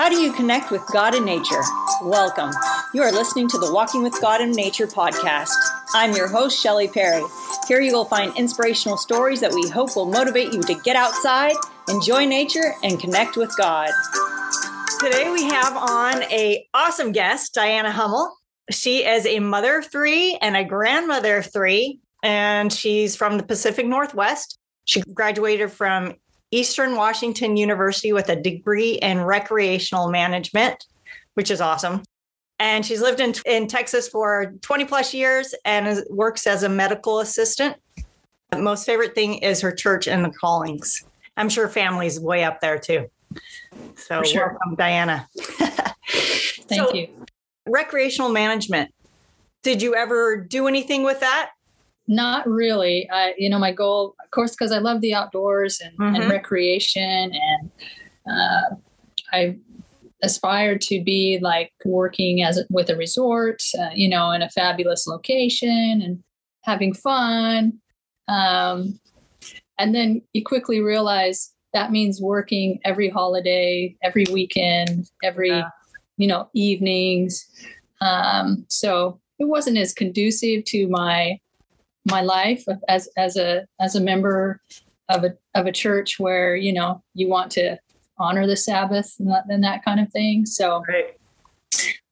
How do you connect with God and nature? Welcome. You are listening to the Walking with God and Nature podcast. I'm your host, Shelly Perry. Here you will find inspirational stories that we hope will motivate you to get outside, enjoy nature, and connect with God. Today we have on a awesome guest, Diana Hummel. She is a mother of three and a grandmother of three, and she's from the Pacific Northwest. She graduated from Eastern Washington University with a degree in recreational management, which is awesome. And she's lived in, in Texas for 20 plus years and is, works as a medical assistant. Most favorite thing is her church and the callings. I'm sure family's way up there too. So sure. welcome, Diana. Thank so, you. Recreational management. Did you ever do anything with that? Not really. I, you know, my goal, of course, because I love the outdoors and, mm-hmm. and recreation, and uh, I aspired to be like working as with a resort, uh, you know, in a fabulous location and having fun. Um, and then you quickly realize that means working every holiday, every weekend, every yeah. you know evenings. Um, so it wasn't as conducive to my my life as as a as a member of a of a church where you know you want to honor the Sabbath and that, and that kind of thing. So right.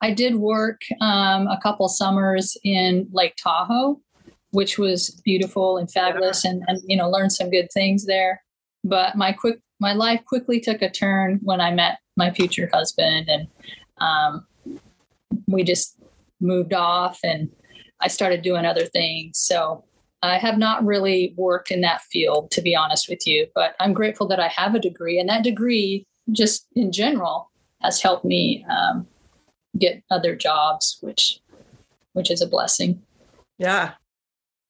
I did work um, a couple summers in Lake Tahoe, which was beautiful and fabulous, yeah. and and you know learned some good things there. But my quick my life quickly took a turn when I met my future husband, and um, we just moved off and I started doing other things. So I have not really worked in that field, to be honest with you, but I'm grateful that I have a degree. And that degree, just in general, has helped me um, get other jobs, which which is a blessing. Yeah.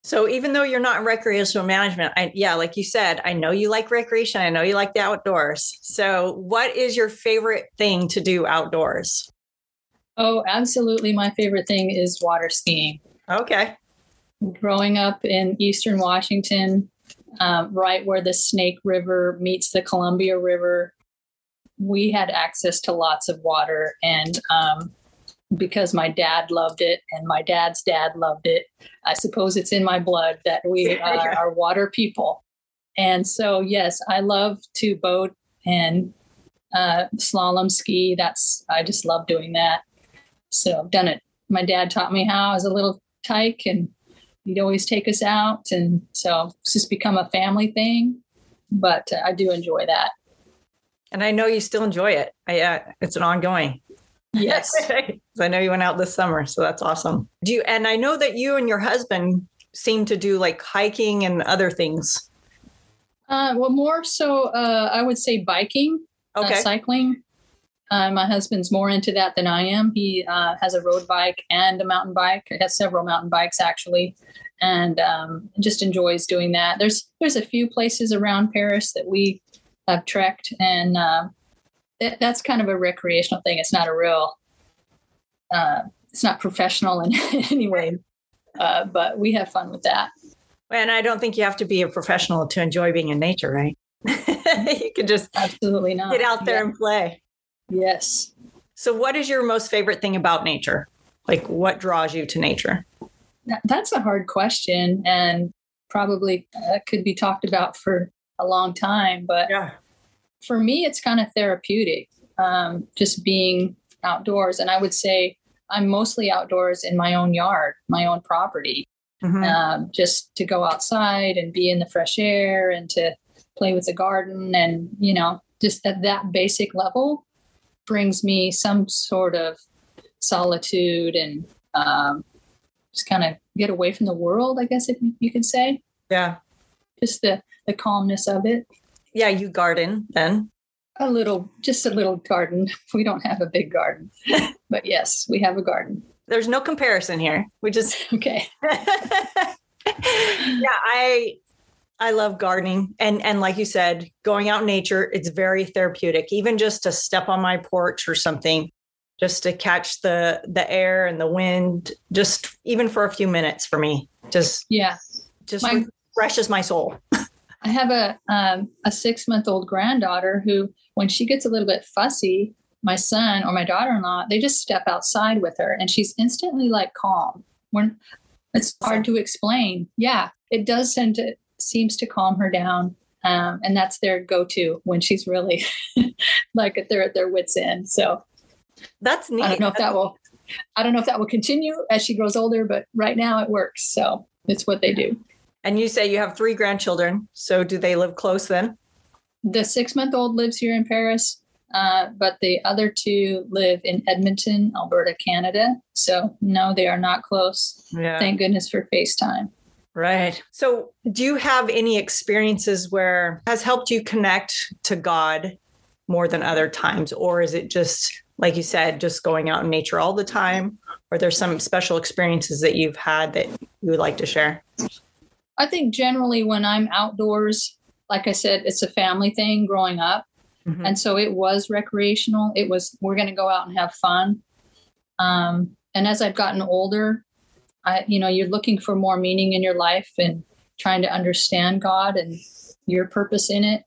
So even though you're not in recreational management, I, yeah, like you said, I know you like recreation. I know you like the outdoors. So what is your favorite thing to do outdoors? Oh, absolutely. My favorite thing is water skiing. Okay. Growing up in Eastern Washington, um, right where the Snake River meets the Columbia River, we had access to lots of water. And um, because my dad loved it and my dad's dad loved it, I suppose it's in my blood that we are, are water people. And so, yes, I love to boat and uh, slalom ski. That's, I just love doing that. So I've done it. My dad taught me how as a little tyke and he'd always take us out. And so it's just become a family thing, but uh, I do enjoy that. And I know you still enjoy it. I, uh, it's an ongoing. Yes. I know you went out this summer, so that's awesome. Do you, and I know that you and your husband seem to do like hiking and other things. Uh, well, more so, uh, I would say biking, uh, okay. cycling. Uh, my husband's more into that than I am. He uh, has a road bike and a mountain bike. He has several mountain bikes actually, and um, just enjoys doing that. There's there's a few places around Paris that we have trekked, and uh, that's kind of a recreational thing. It's not a real, uh, it's not professional in any way, uh, but we have fun with that. And I don't think you have to be a professional to enjoy being in nature, right? you can just absolutely not get out there yeah. and play. Yes. So, what is your most favorite thing about nature? Like, what draws you to nature? That's a hard question, and probably uh, could be talked about for a long time. But yeah. for me, it's kind of therapeutic, um, just being outdoors. And I would say I'm mostly outdoors in my own yard, my own property, mm-hmm. um, just to go outside and be in the fresh air and to play with the garden. And, you know, just at that basic level, brings me some sort of solitude and um, just kind of get away from the world, I guess if you could say. Yeah. Just the the calmness of it. Yeah, you garden then. A little, just a little garden. We don't have a big garden, but yes, we have a garden. There's no comparison here. We just okay. yeah, I I love gardening and and like you said, going out in nature, it's very therapeutic. Even just to step on my porch or something, just to catch the the air and the wind, just even for a few minutes for me. Just yeah. Just my, refreshes my soul. I have a um, a six month old granddaughter who, when she gets a little bit fussy, my son or my daughter-in-law, they just step outside with her and she's instantly like calm. When it's hard to explain. Yeah, it does tend to seems to calm her down. Um, and that's their go-to when she's really like at their wits end. So that's neat. I don't know if that will I don't know if that will continue as she grows older, but right now it works. So it's what they do. And you say you have three grandchildren. So do they live close then? The six month old lives here in Paris, uh, but the other two live in Edmonton, Alberta, Canada. So no, they are not close. Yeah. Thank goodness for FaceTime. Right. So do you have any experiences where has helped you connect to God more than other times? Or is it just like you said, just going out in nature all the time? Or there's some special experiences that you've had that you would like to share? I think generally when I'm outdoors, like I said, it's a family thing growing up. Mm-hmm. And so it was recreational. It was, we're going to go out and have fun. Um, and as I've gotten older, I, you know, you're looking for more meaning in your life and trying to understand God and your purpose in it.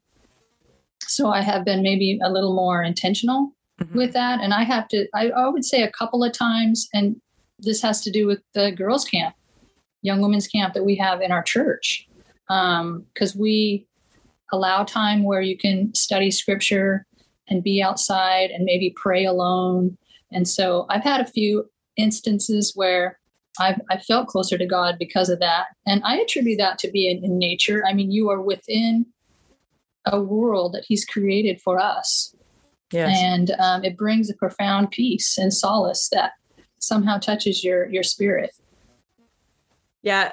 So I have been maybe a little more intentional mm-hmm. with that. And I have to, I, I would say a couple of times, and this has to do with the girls' camp, young women's camp that we have in our church. Because um, we allow time where you can study scripture and be outside and maybe pray alone. And so I've had a few instances where I've, I felt closer to God because of that. And I attribute that to being in nature. I mean, you are within a world that He's created for us. Yes. And um, it brings a profound peace and solace that somehow touches your your spirit. Yeah.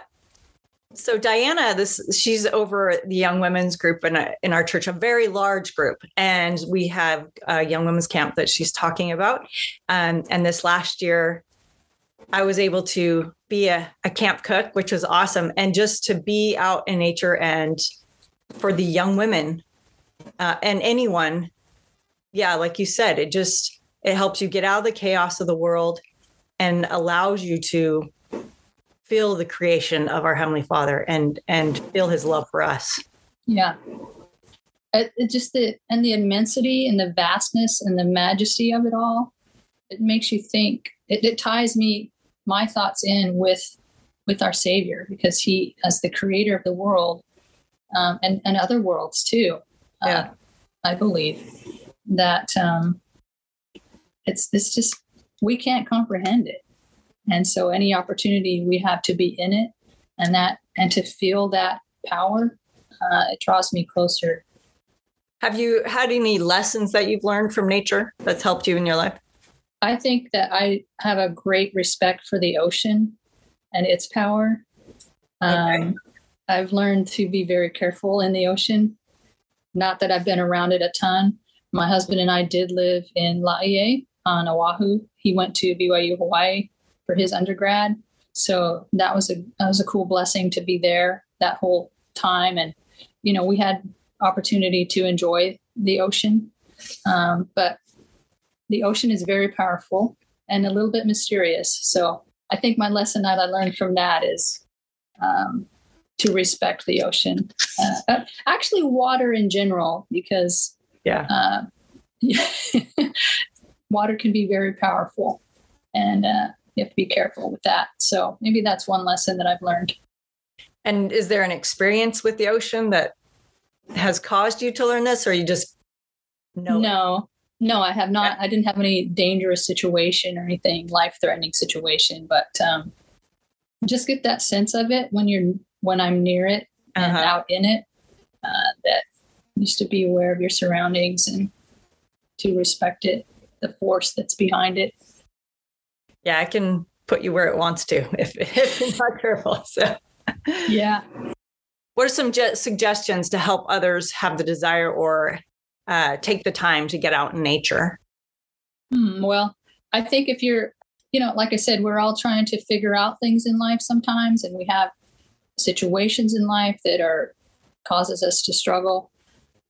So Diana, this she's over the young women's group in a, in our church, a very large group, and we have a young women's camp that she's talking about. Um, and this last year, I was able to be a, a camp cook, which was awesome, and just to be out in nature and for the young women uh, and anyone yeah, like you said, it just it helps you get out of the chaos of the world and allows you to feel the creation of our heavenly father and and feel his love for us. Yeah. It, it, just the and the immensity and the vastness and the majesty of it all it makes you think it, it ties me my thoughts in with with our savior because he as the creator of the world um, and and other worlds too yeah. Uh, i believe that um, it's it's just we can't comprehend it, and so any opportunity we have to be in it and that and to feel that power, uh, it draws me closer. Have you had any lessons that you've learned from nature that's helped you in your life? I think that I have a great respect for the ocean and its power. Um, okay. I've learned to be very careful in the ocean. Not that I've been around it a ton, my husband and I did live in Laie on Oahu. He went to BYU Hawaii for his undergrad. So that was a that was a cool blessing to be there that whole time. And you know, we had opportunity to enjoy the ocean. Um, but the ocean is very powerful and a little bit mysterious. So I think my lesson that I learned from that is um, to respect the ocean. Uh, actually, water in general, because yeah. Uh, water can be very powerful, and uh, you have to be careful with that. So maybe that's one lesson that I've learned. And is there an experience with the ocean that has caused you to learn this, or you just know? No? No, I have not. I didn't have any dangerous situation or anything life-threatening situation, but um, just get that sense of it when you're when I'm near it and uh-huh. out in it. Uh, that just to be aware of your surroundings and to respect it, the force that's behind it. Yeah, I can put you where it wants to if, if you're not careful. So, yeah. What are some suggestions to help others have the desire or uh, take the time to get out in nature? Hmm, well, I think if you're, you know, like I said, we're all trying to figure out things in life sometimes, and we have situations in life that are causes us to struggle.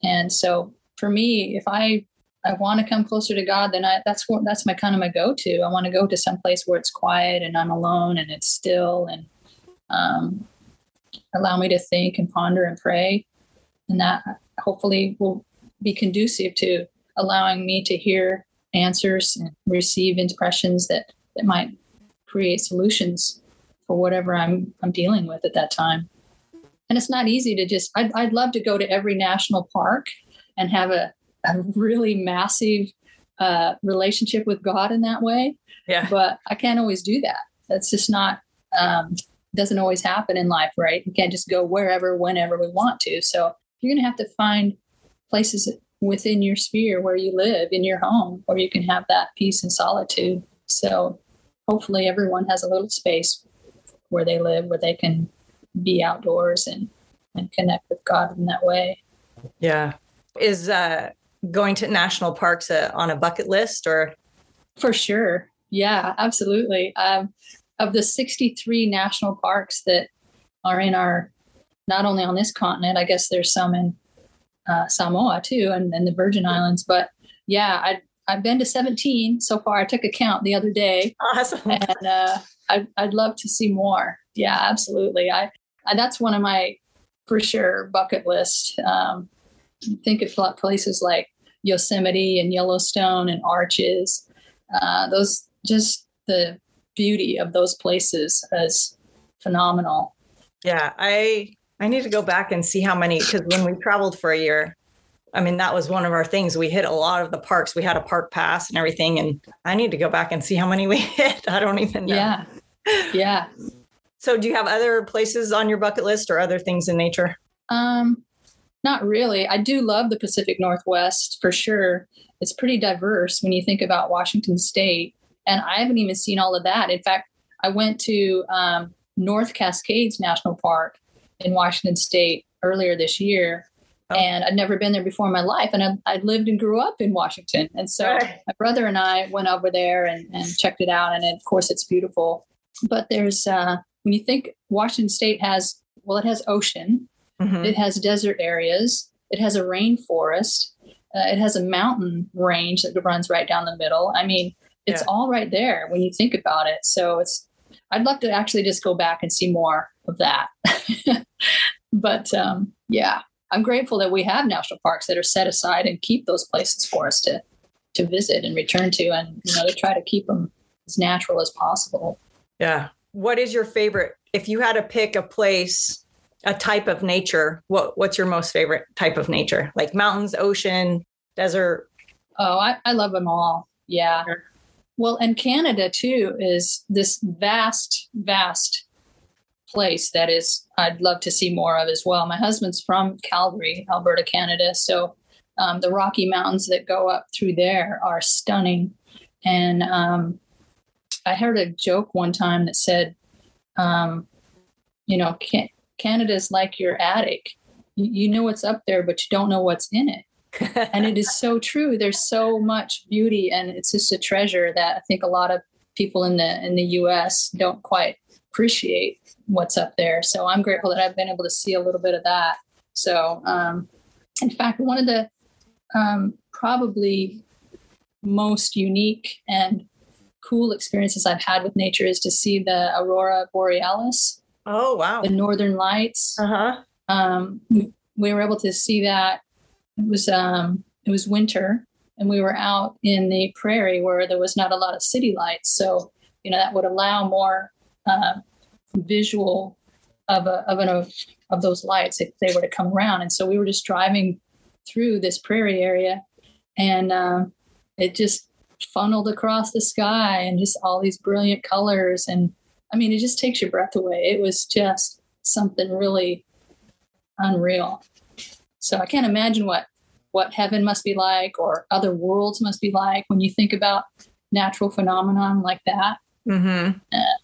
And so for me, if I I want to come closer to God, then I, that's what that's my kind of my go to. I want to go to some place where it's quiet and I'm alone and it's still and um, allow me to think and ponder and pray, and that hopefully will be conducive to allowing me to hear answers and receive impressions that that might create solutions for whatever I'm I'm dealing with at that time. And it's not easy to just. I'd, I'd love to go to every national park and have a, a really massive uh, relationship with God in that way. Yeah. But I can't always do that. That's just not. Um, doesn't always happen in life, right? You can't just go wherever, whenever we want to. So you're going to have to find places within your sphere where you live in your home where you can have that peace and solitude. So hopefully everyone has a little space where they live where they can be outdoors and and connect with God in that way. Yeah. Is uh going to national parks uh, on a bucket list or for sure. Yeah, absolutely. Um, of the 63 national parks that are in our not only on this continent, I guess there's some in uh, Samoa too, and, and the Virgin Islands. But yeah, I I've been to 17 so far. I took a count the other day. Awesome. And uh, I, I'd love to see more. Yeah, absolutely. I, I that's one of my for sure bucket list. Um, think of places like Yosemite and Yellowstone and Arches. Uh, those just the beauty of those places is phenomenal. Yeah, I I need to go back and see how many because when we traveled for a year, I mean that was one of our things. We hit a lot of the parks. We had a park pass and everything, and I need to go back and see how many we hit. I don't even know. Yeah, yeah. So, do you have other places on your bucket list or other things in nature? Um, not really. I do love the Pacific Northwest for sure. It's pretty diverse when you think about Washington State, and I haven't even seen all of that. In fact, I went to um, North Cascades National Park in Washington State earlier this year. Oh. And I'd never been there before in my life. And I, I'd lived and grew up in Washington. And so right. my brother and I went over there and, and checked it out. And of course, it's beautiful. But there's, uh, when you think Washington State has, well, it has ocean, mm-hmm. it has desert areas, it has a rainforest, uh, it has a mountain range that runs right down the middle. I mean, it's yeah. all right there when you think about it. So it's, I'd love to actually just go back and see more of that. but um, yeah, I'm grateful that we have national parks that are set aside and keep those places for us to to visit and return to, and you know to try to keep them as natural as possible. Yeah. What is your favorite? If you had to pick a place, a type of nature, what what's your most favorite type of nature? Like mountains, ocean, desert? Oh, I, I love them all. Yeah. Well, and Canada too is this vast, vast place that is I'd love to see more of as well. My husband's from Calgary, Alberta, Canada, so um, the Rocky Mountains that go up through there are stunning. And um, I heard a joke one time that said, um, you know, can- Canada's like your attic. You, you know what's up there, but you don't know what's in it and it is so true. There's so much beauty, and it's just a treasure that I think a lot of people in the in the U.S. don't quite appreciate what's up there. So I'm grateful that I've been able to see a little bit of that. So, um, in fact, one of the um, probably most unique and cool experiences I've had with nature is to see the aurora borealis. Oh wow! The northern lights. Uh huh. Um, we were able to see that it was um, it was winter, and we were out in the prairie where there was not a lot of city lights. So you know that would allow more uh, visual of a, of an of those lights if they were to come around. And so we were just driving through this prairie area, and uh, it just funneled across the sky and just all these brilliant colors. And I mean, it just takes your breath away. It was just something really unreal. So I can't imagine what what heaven must be like or other worlds must be like when you think about natural phenomenon like that. Mm-hmm. Uh,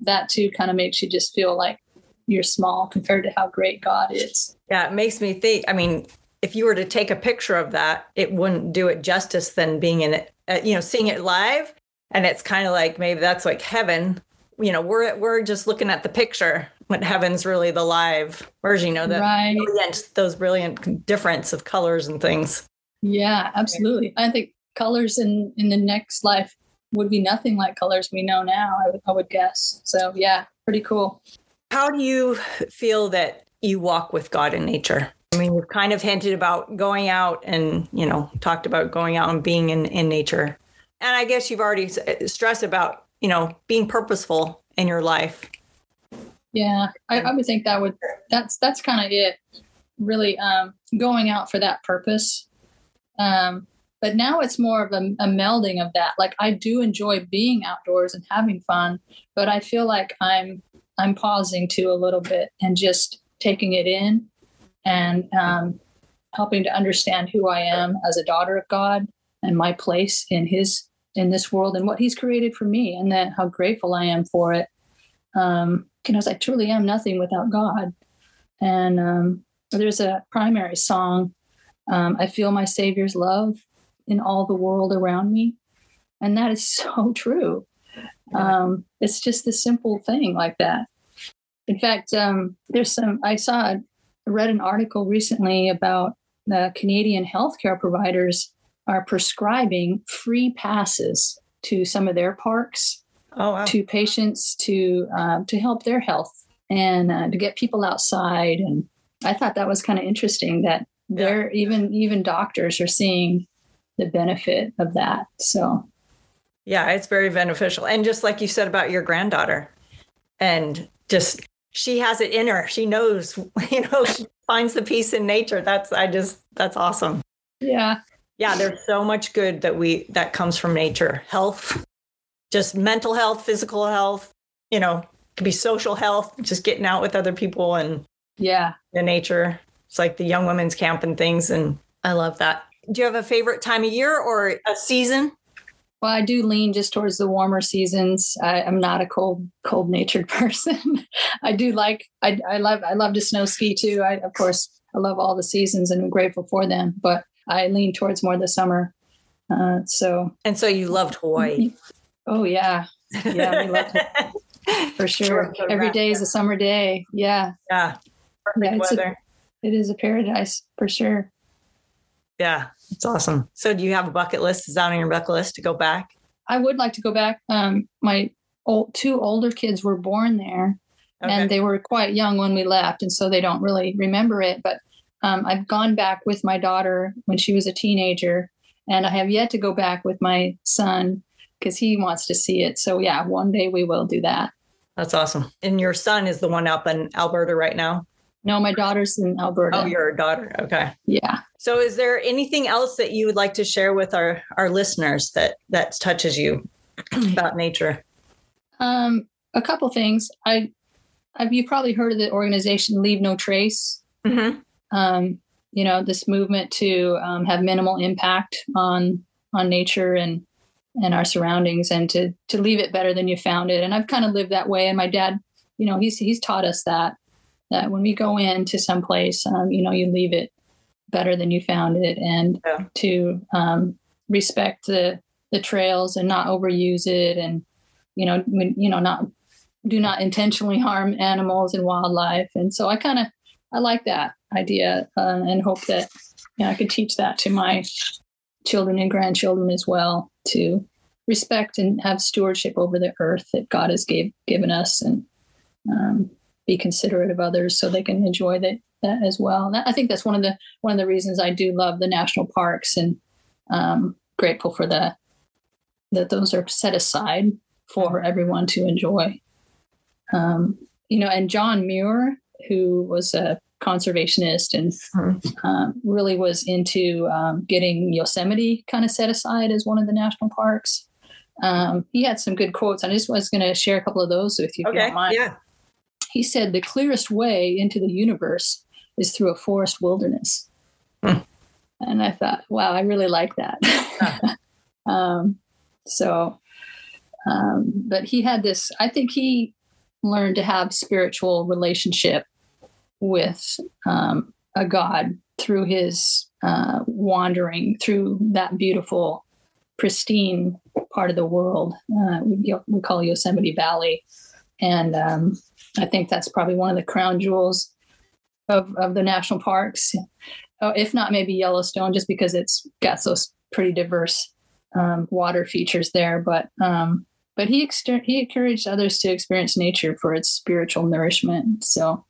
that too kind of makes you just feel like you're small compared to how great God is. Yeah, it makes me think. I mean, if you were to take a picture of that, it wouldn't do it justice than being in it, uh, you know, seeing it live. And it's kind of like maybe that's like heaven. You know, we're we're just looking at the picture, but heaven's really the live version, you know, that right. brilliant, those brilliant difference of colors and things. Yeah, absolutely. I think colors in in the next life would be nothing like colors we know now. I would, I would guess. So yeah, pretty cool. How do you feel that you walk with God in nature? I mean, we've kind of hinted about going out and, you know, talked about going out and being in, in nature. and I guess you've already stressed about, you know, being purposeful in your life. Yeah, I, I would think that would that's that's kind of it. Really, um, going out for that purpose. Um, but now it's more of a, a melding of that. Like I do enjoy being outdoors and having fun, but I feel like I'm I'm pausing to a little bit and just taking it in and um, helping to understand who I am as a daughter of God and my place in His in this world and what He's created for me, and that how grateful I am for it. Um, because I truly am nothing without God. And um, there's a primary song, um, I feel my Savior's love in all the world around me. And that is so true. Um, it's just a simple thing like that. In fact, um, there's some, I saw, I read an article recently about the Canadian healthcare providers are prescribing free passes to some of their parks oh, wow. to patients to um, to help their health and uh, to get people outside. And I thought that was kind of interesting that yeah. they're even even doctors are seeing the benefit of that. So yeah, it's very beneficial. And just like you said about your granddaughter, and just she has it in her. She knows, you know, she finds the peace in nature. That's I just that's awesome. Yeah. Yeah, there's so much good that we that comes from nature. Health, just mental health, physical health, you know, could be social health, just getting out with other people and yeah, the nature. It's like the young women's camp and things. And I love that. Do you have a favorite time of year or a season? Well, I do lean just towards the warmer seasons. I, am not a cold, cold natured person. I do like, I, I love, I love to snow ski too. I, of course, I love all the seasons and I'm grateful for them, but I lean towards more the summer. Uh, so, and so you loved Hawaii. Oh yeah, yeah, we love it for sure. Every day is a summer day. Yeah, yeah, Perfect yeah it's weather. A, it is a paradise for sure. Yeah, it's awesome. So, do you have a bucket list? Is that on your bucket list to go back? I would like to go back. Um, my old, two older kids were born there, okay. and they were quite young when we left, and so they don't really remember it. But um, I've gone back with my daughter when she was a teenager, and I have yet to go back with my son because he wants to see it. So yeah, one day we will do that. That's awesome. And your son is the one up in Alberta right now? No, my daughter's in Alberta. Oh, your daughter. Okay. Yeah. So is there anything else that you would like to share with our our listeners that that touches you about nature? Um, a couple things. I have you probably heard of the organization Leave No Trace. Mm-hmm. Um, you know, this movement to um, have minimal impact on on nature and and our surroundings and to to leave it better than you found it and i've kind of lived that way and my dad you know he's he's taught us that that when we go into some place um, you know you leave it better than you found it and yeah. to um, respect the the trails and not overuse it and you know when, you know not do not intentionally harm animals and wildlife and so i kind of i like that idea uh, and hope that you know, i could teach that to my children and grandchildren as well to respect and have stewardship over the earth that God has gave, given us and um, be considerate of others so they can enjoy that as well. That, I think that's one of the one of the reasons I do love the national parks and um, grateful for the that those are set aside for everyone to enjoy. Um, you know, and John Muir, who was a conservationist and mm-hmm. um, really was into um, getting Yosemite kind of set aside as one of the national parks. Um, he had some good quotes. I just was going to share a couple of those with you. Okay. If you don't mind. Yeah. He said, The clearest way into the universe is through a forest wilderness. Hmm. And I thought, wow, I really like that. um, so, um, but he had this, I think he learned to have spiritual relationship with um, a God through his uh, wandering through that beautiful, pristine part of the world. Uh, we, we, call Yosemite Valley. And um, I think that's probably one of the crown jewels of, of the national parks, oh, if not maybe Yellowstone, just because it's got those pretty diverse um, water features there. But um, but he exter- he encouraged others to experience nature for its spiritual nourishment. So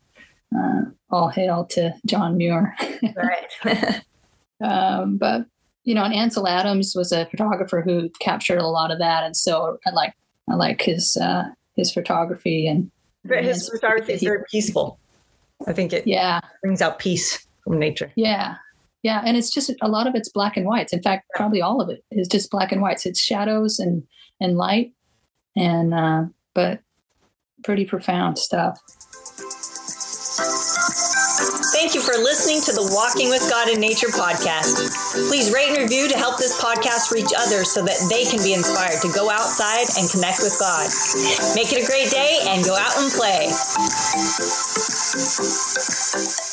uh, all hail to John Muir. right. um, but you know, and Ansel Adams was a photographer who captured a lot of that, and so I like I like his uh, his photography and. But his photography is very peaceful. I think it yeah brings out peace from nature. Yeah, yeah, and it's just a lot of it's black and whites. In fact, probably all of it is just black and whites. It's shadows and and light, and uh, but pretty profound stuff. Thank you for listening to the Walking with God in Nature podcast. Please rate and review to help this podcast reach others so that they can be inspired to go outside and connect with God. Make it a great day and go out and play. Thank you.